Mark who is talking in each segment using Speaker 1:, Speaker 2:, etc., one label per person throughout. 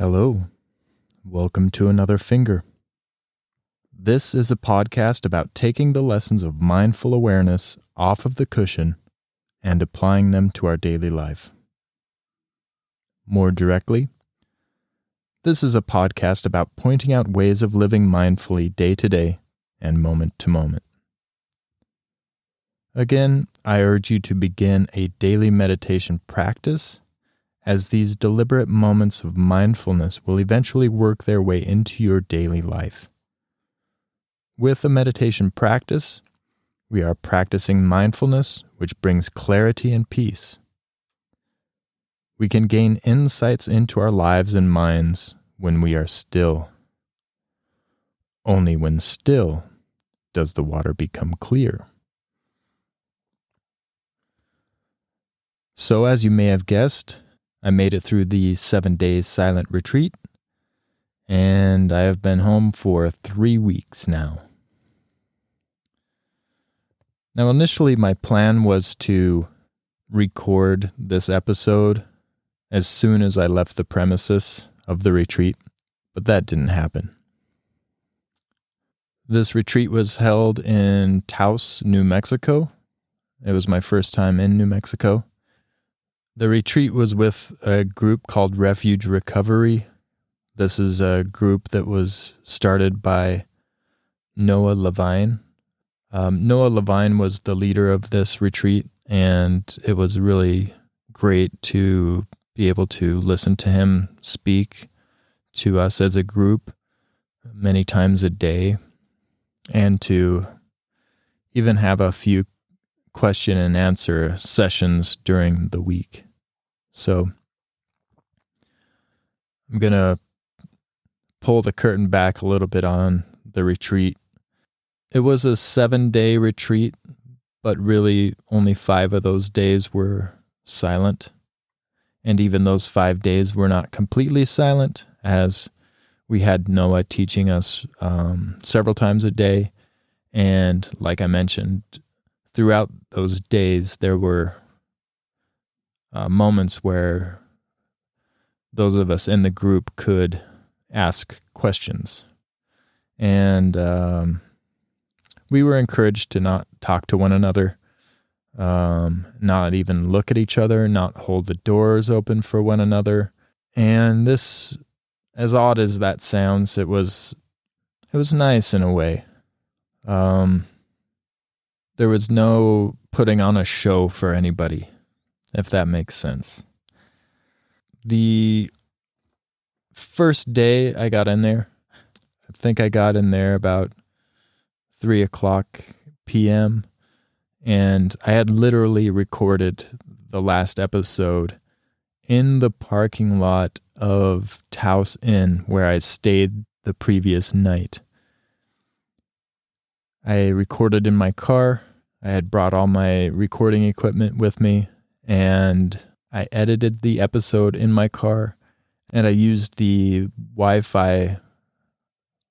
Speaker 1: Hello. Welcome to another finger. This is a podcast about taking the lessons of mindful awareness off of the cushion and applying them to our daily life. More directly, this is a podcast about pointing out ways of living mindfully day to day and moment to moment. Again, I urge you to begin a daily meditation practice as these deliberate moments of mindfulness will eventually work their way into your daily life. With a meditation practice, we are practicing mindfulness, which brings clarity and peace. We can gain insights into our lives and minds when we are still. Only when still does the water become clear. So, as you may have guessed, I made it through the seven days silent retreat, and I have been home for three weeks now. Now, initially, my plan was to record this episode as soon as I left the premises of the retreat, but that didn't happen. This retreat was held in Taos, New Mexico. It was my first time in New Mexico. The retreat was with a group called Refuge Recovery. This is a group that was started by Noah Levine. Um, Noah Levine was the leader of this retreat, and it was really great to be able to listen to him speak to us as a group many times a day and to even have a few question and answer sessions during the week. So I'm going to pull the curtain back a little bit on the retreat. It was a seven day retreat, but really only five of those days were silent. And even those five days were not completely silent, as we had Noah teaching us um, several times a day. And like I mentioned, throughout those days, there were uh, moments where those of us in the group could ask questions. And um, we were encouraged to not talk to one another, um, not even look at each other, not hold the doors open for one another. And this, as odd as that sounds, it was it was nice in a way. Um, there was no putting on a show for anybody if that makes sense. The first day I got in there, I think I got in there about three o'clock p.m. And I had literally recorded the last episode in the parking lot of Taos Inn where I stayed the previous night. I recorded in my car. I had brought all my recording equipment with me and I edited the episode in my car and I used the Wi Fi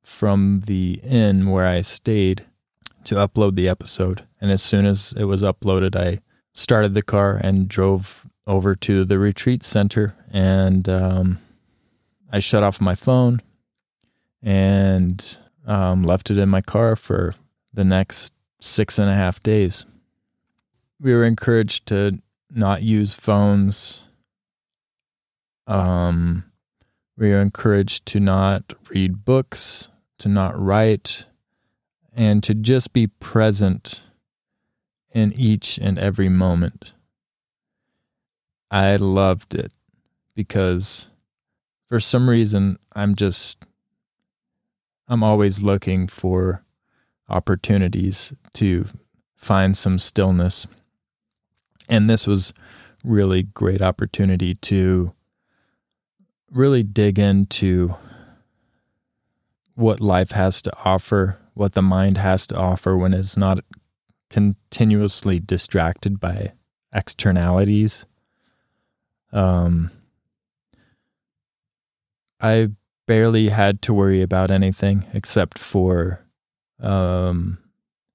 Speaker 1: from the inn where I stayed to upload the episode. And as soon as it was uploaded, I started the car and drove over to the retreat center and um, I shut off my phone and um, left it in my car for the next six and a half days. We were encouraged to not use phones. Um, we are encouraged to not read books, to not write, and to just be present in each and every moment. I loved it because for some reason I'm just I'm always looking for opportunities to find some stillness and this was really great opportunity to really dig into what life has to offer, what the mind has to offer when it's not continuously distracted by externalities. Um, I barely had to worry about anything except for um,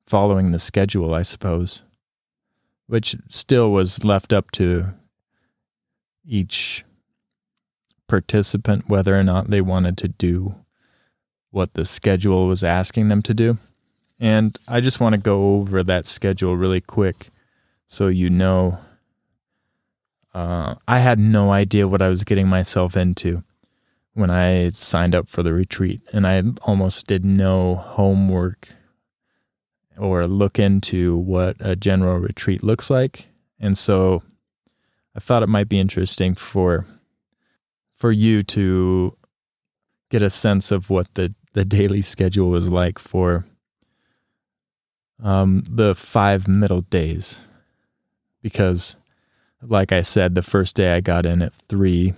Speaker 1: following the schedule, I suppose which still was left up to each participant whether or not they wanted to do what the schedule was asking them to do. And I just want to go over that schedule really quick so you know. Uh, I had no idea what I was getting myself into when I signed up for the retreat, and I almost did no homework or look into what a general retreat looks like. And so I thought it might be interesting for for you to get a sense of what the, the daily schedule was like for um, the five middle days. Because, like I said, the first day I got in at three,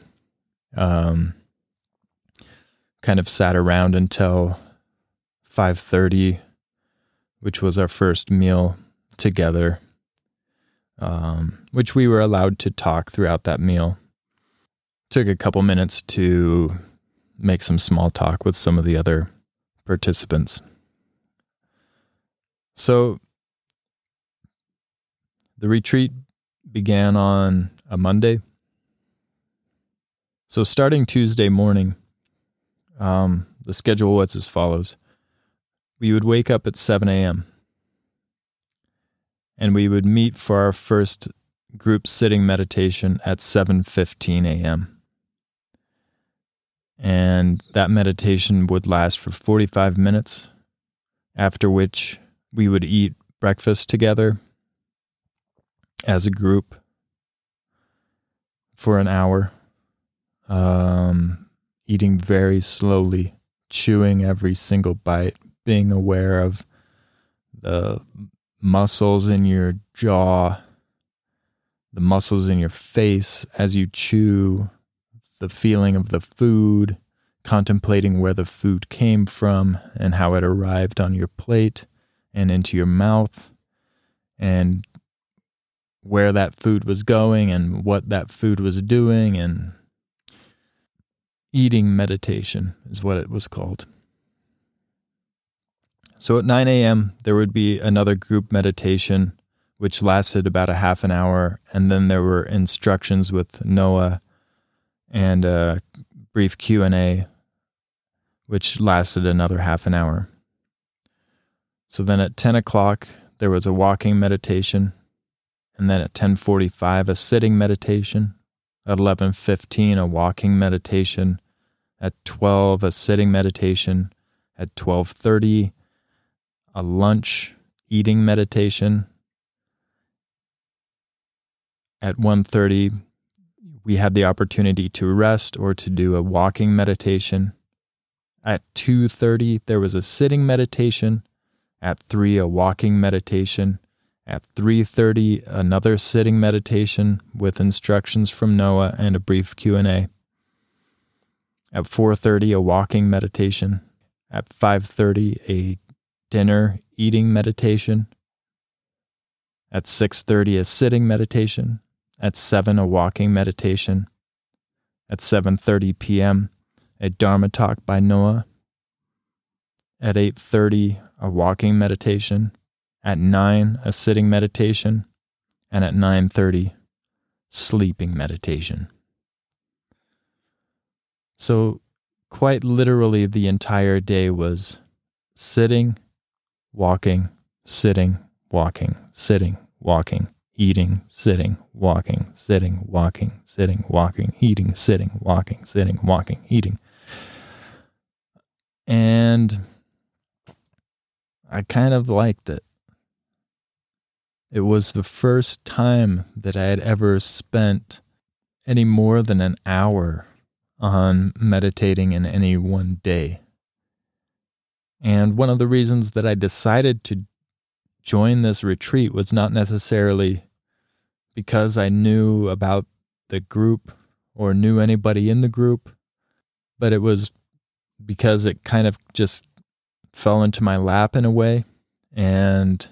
Speaker 1: um, kind of sat around until 5.30 which was our first meal together um, which we were allowed to talk throughout that meal. Took a couple minutes to make some small talk with some of the other participants. So the retreat began on a monday. So starting tuesday morning um, the schedule was as follows we would wake up at 7 a.m. and we would meet for our first group sitting meditation at 7:15 a.m. And that meditation would last for 45 minutes after which we would eat breakfast together as a group for an hour um, eating very slowly, chewing every single bite, being aware of the muscles in your jaw, the muscles in your face as you chew, the feeling of the food, contemplating where the food came from and how it arrived on your plate and into your mouth, and where that food was going and what that food was doing and eating meditation, is what it was called. So at 9 a.m., there would be another group meditation, which lasted about a half an hour. And then there were instructions with Noah and a brief Q&A, which lasted another half an hour. So then at 10 o'clock, there was a walking meditation. And then at 1045, a sitting meditation. At 1115, a walking meditation at 12 a sitting meditation at 12:30 a lunch eating meditation. At 1:30 we had the opportunity to rest or to do a walking meditation. At 2:30 there was a sitting meditation. At 3 a walking meditation. At 3:30 another sitting meditation with instructions from Noah and a brief Q&A at 4:30 a walking meditation. At 5:30 a dinner eating meditation. At 6:30 a sitting meditation. At 7 a walking meditation. At 7:30 p.m. a dharma talk by Noah. At 8:30 a walking meditation. At 9 a sitting meditation. And at 9:30 sleeping meditation. So, quite literally, the entire day was sitting, walking, sitting, walking, sitting, walking, eating, sitting, walking, sitting, walking, sitting, walking, eating, sitting, walking, sitting, walking, eating. And I kind of liked it. It was the first time that I had ever spent any more than an hour on meditating in any one day. And one of the reasons that I decided to join this retreat was not necessarily because I knew about the group or knew anybody in the group, but it was because it kind of just fell into my lap in a way. And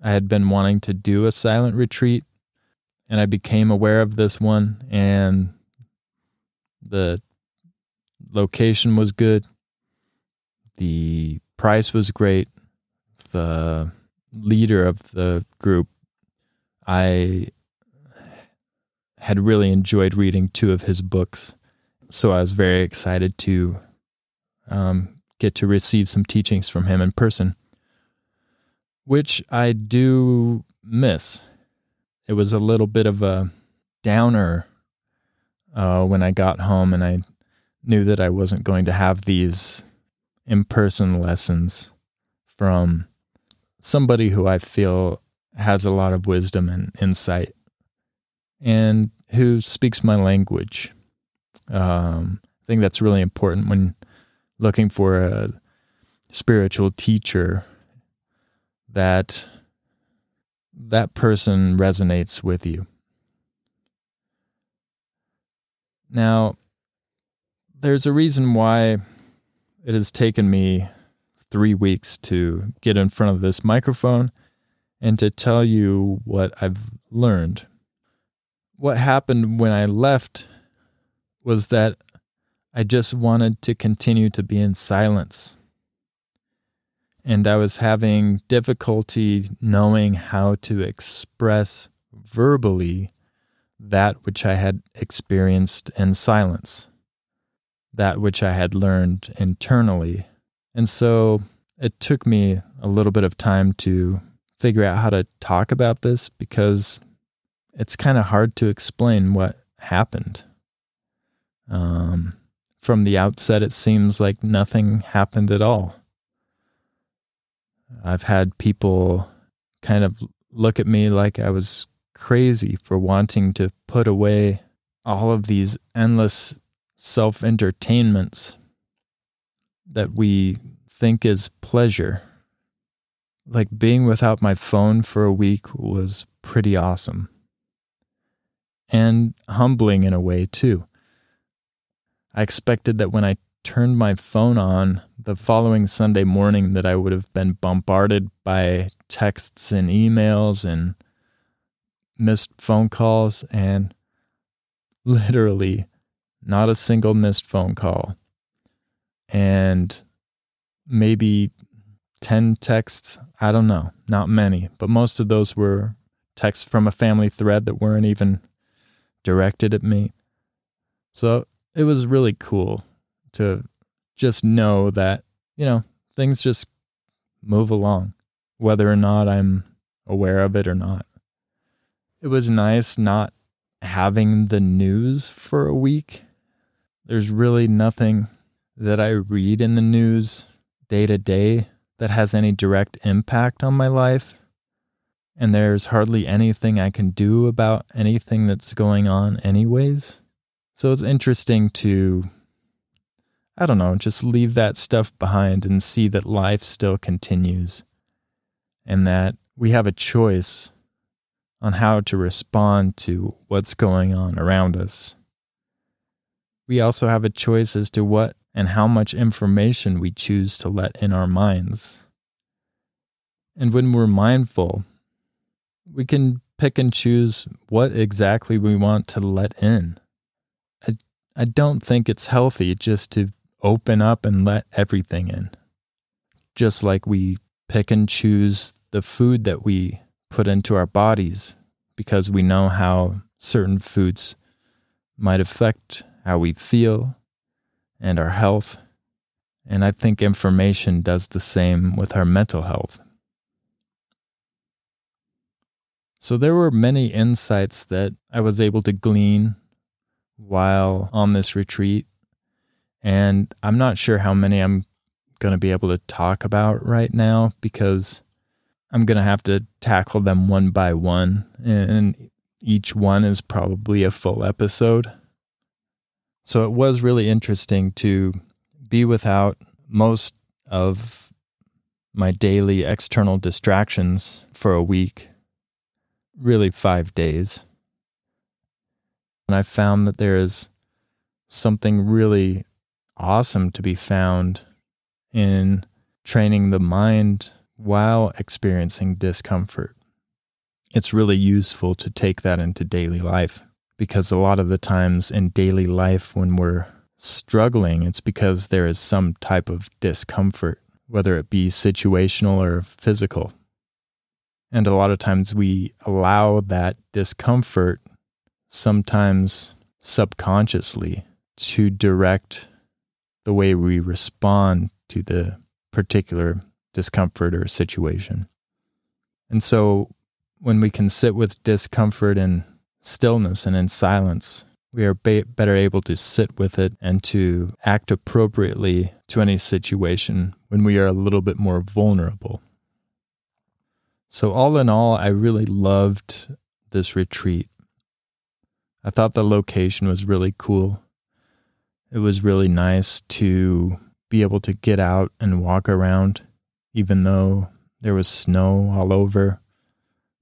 Speaker 1: I had been wanting to do a silent retreat, and I became aware of this one and the location was good. The price was great. The leader of the group, I had really enjoyed reading two of his books, so I was very excited to um, get to receive some teachings from him in person, which I do miss. It was a little bit of a downer uh, when I got home and I knew that I wasn't going to have these in person lessons from somebody who I feel has a lot of wisdom and insight and who speaks my language. Um, I think that's really important when looking for a spiritual teacher that that person resonates with you. Now, there's a reason why it has taken me three weeks to get in front of this microphone and to tell you what I've learned. What happened when I left was that I just wanted to continue to be in silence. And I was having difficulty knowing how to express verbally that which I had experienced in silence, that which I had learned internally. And so it took me a little bit of time to figure out how to talk about this because it's kind of hard to explain what happened. Um, from the outset, it seems like nothing happened at all. I've had people kind of look at me like I was crazy for wanting to put away all of these endless self entertainments that we think is pleasure. Like being without my phone for a week was pretty awesome and humbling in a way, too. I expected that when I turned my phone on the following Sunday morning that I would have been bombarded by texts and emails and missed phone calls and literally not a single missed phone call and maybe 10 texts i don't know not many but most of those were texts from a family thread that weren't even directed at me so it was really cool to just know that you know things just move along whether or not i'm aware of it or not it was nice not having the news for a week. There's really nothing that I read in the news day to day that has any direct impact on my life. And there's hardly anything I can do about anything that's going on, anyways. So it's interesting to, I don't know, just leave that stuff behind and see that life still continues and that we have a choice on how to respond to what's going on around us. We also have a choice as to what and how much information we choose to let in our minds. And when we're mindful, we can pick and choose what exactly we want to let in. I, I don't think it's healthy just to open up and let everything in. Just like we pick and choose the food that we put into our bodies because we know how certain foods might affect how we feel and our health. And I think information does the same with our mental health. So there were many insights that I was able to glean while on this retreat. And I'm not sure how many I'm going to be able to talk about right now because I'm going to have to tackle them one by one, and each one is probably a full episode. So it was really interesting to be without most of my daily external distractions for a week, really five days. And I found that there is something really awesome to be found in training the mind while experiencing discomfort. It's really useful to take that into daily life because a lot of the times in daily life when we're struggling, it's because there is some type of discomfort, whether it be situational or physical. And a lot of times we allow that discomfort, sometimes subconsciously, to direct the way we respond to the particular discomfort or situation. And so when we can sit with discomfort in stillness and in silence, we are ba- better able to sit with it and to act appropriately to any situation when we are a little bit more vulnerable. So, all in all, I really loved this retreat. I thought the location was really cool. It was really nice to be able to get out and walk around, even though there was snow all over,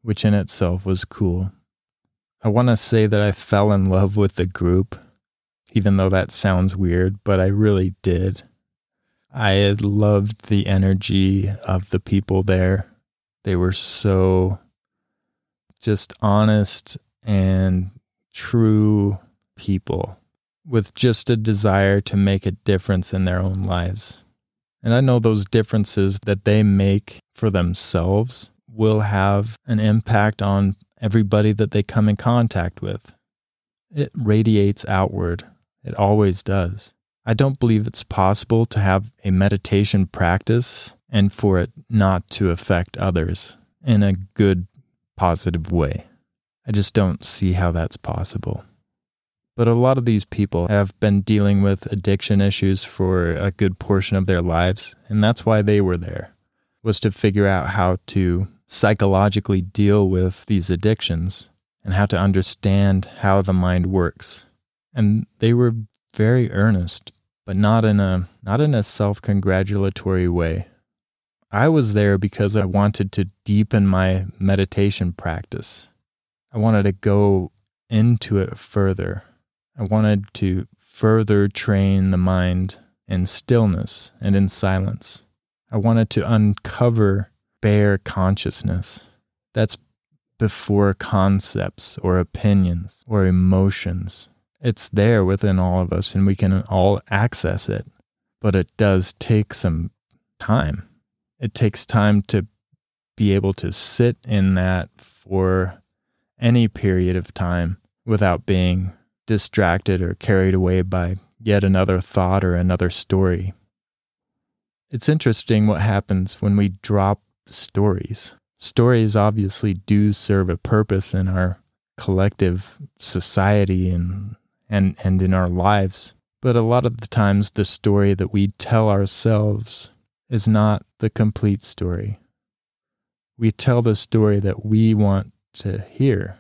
Speaker 1: which in itself was cool. I want to say that I fell in love with the group, even though that sounds weird, but I really did. I had loved the energy of the people there. They were so just honest and true people with just a desire to make a difference in their own lives. And I know those differences that they make for themselves will have an impact on everybody that they come in contact with. It radiates outward. It always does. I don't believe it's possible to have a meditation practice and for it not to affect others in a good, positive way. I just don't see how that's possible. But a lot of these people have been dealing with addiction issues for a good portion of their lives, and that's why they were there. Was to figure out how to psychologically deal with these addictions and how to understand how the mind works. And they were very earnest, but not in a not in a self-congratulatory way. I was there because I wanted to deepen my meditation practice. I wanted to go into it further. I wanted to further train the mind in stillness and in silence. I wanted to uncover bare consciousness. That's before concepts or opinions or emotions. It's there within all of us and we can all access it, but it does take some time. It takes time to be able to sit in that for any period of time without being distracted or carried away by yet another thought or another story. It's interesting what happens when we drop stories. Stories obviously do serve a purpose in our collective society and, and, and in our lives. But a lot of the times, the story that we tell ourselves is not the complete story. We tell the story that we want to hear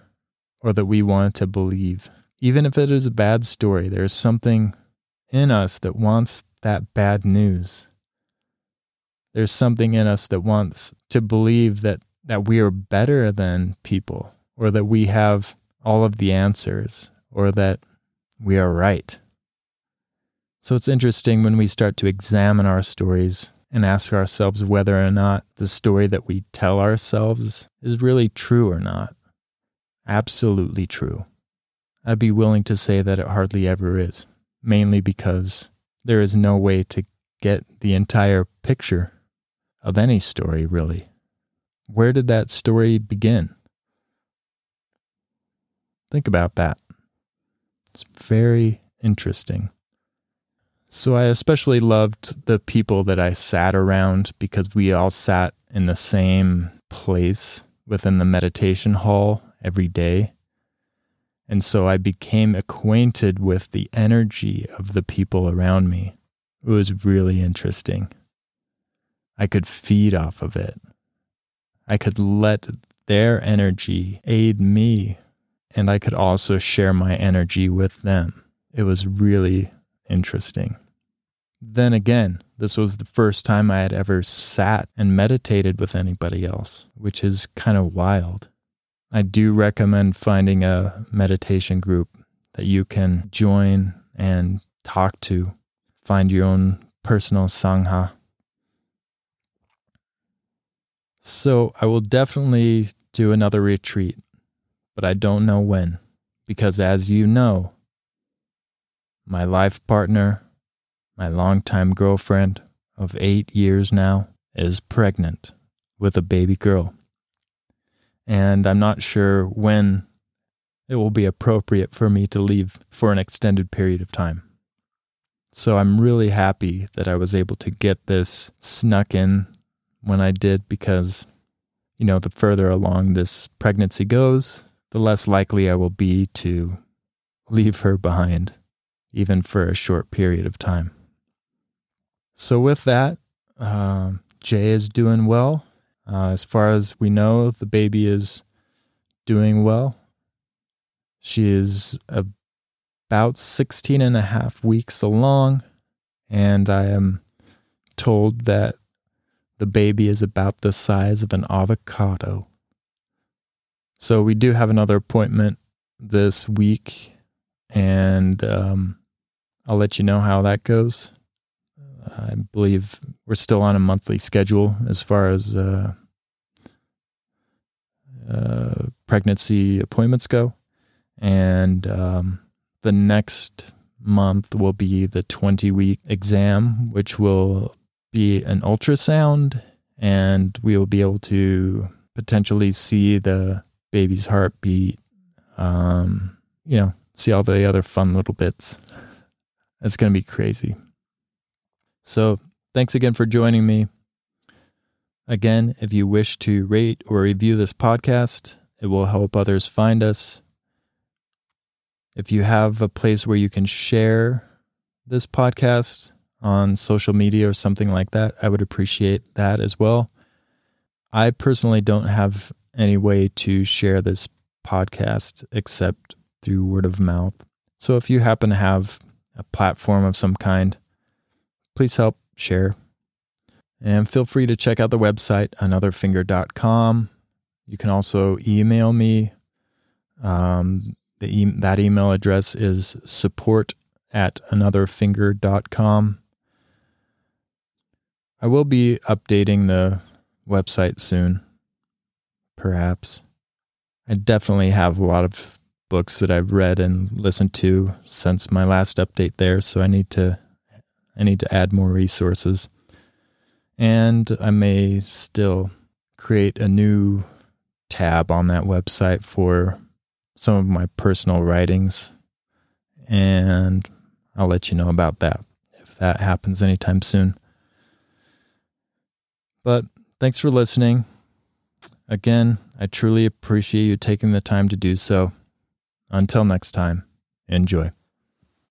Speaker 1: or that we want to believe. Even if it is a bad story, there is something in us that wants that bad news. There's something in us that wants to believe that, that we are better than people, or that we have all of the answers, or that we are right. So it's interesting when we start to examine our stories and ask ourselves whether or not the story that we tell ourselves is really true or not. Absolutely true. I'd be willing to say that it hardly ever is, mainly because there is no way to get the entire picture of any story, really. Where did that story begin? Think about that. It's very interesting. So, I especially loved the people that I sat around because we all sat in the same place within the meditation hall every day. And so I became acquainted with the energy of the people around me. It was really interesting. I could feed off of it. I could let their energy aid me, and I could also share my energy with them. It was really interesting. Then again, this was the first time I had ever sat and meditated with anybody else, which is kind of wild. I do recommend finding a meditation group that you can join and talk to. Find your own personal Sangha So I will definitely do another retreat, but I don't know when. Because as you know, my life partner, my longtime girlfriend of eight years now, is pregnant with a baby girl. And I'm not sure when it will be appropriate for me to leave for an extended period of time. So I'm really happy that I was able to get this snuck in when I did because, you know, the further along this pregnancy goes, the less likely I will be to leave her behind, even for a short period of time. So, with that, uh, Jay is doing well. Uh, as far as we know, the baby is doing well. She is about 16 and a half weeks along, and I am told that the baby is about the size of an avocado. So we do have another appointment this week, and um, I'll let you know how that goes. I believe we're still on a monthly schedule as far as uh, uh, pregnancy appointments go. And um, the next month will be the 20 week exam, which will be an ultrasound, and we will be able to potentially see the baby's heartbeat. Um, you know, see all the other fun little bits. It's going to be crazy. So, thanks again for joining me. Again, if you wish to rate or review this podcast, it will help others find us. If you have a place where you can share this podcast on social media or something like that, I would appreciate that as well. I personally don't have any way to share this podcast except through word of mouth. So if you happen to have a platform of some kind, please help share. And feel free to check out the website, anotherfinger.com. You can also email me. Um, the e- that email address is support at anotherfinger.com. I will be updating the website soon, perhaps. I definitely have a lot of books that I've read and listened to since my last update there, so I need to I need to add more resources. And I may still create a new tab on that website for some of my personal writings. And I'll let you know about that if that happens anytime soon. But thanks for listening. Again, I truly appreciate you taking the time to do so. Until next time, enjoy.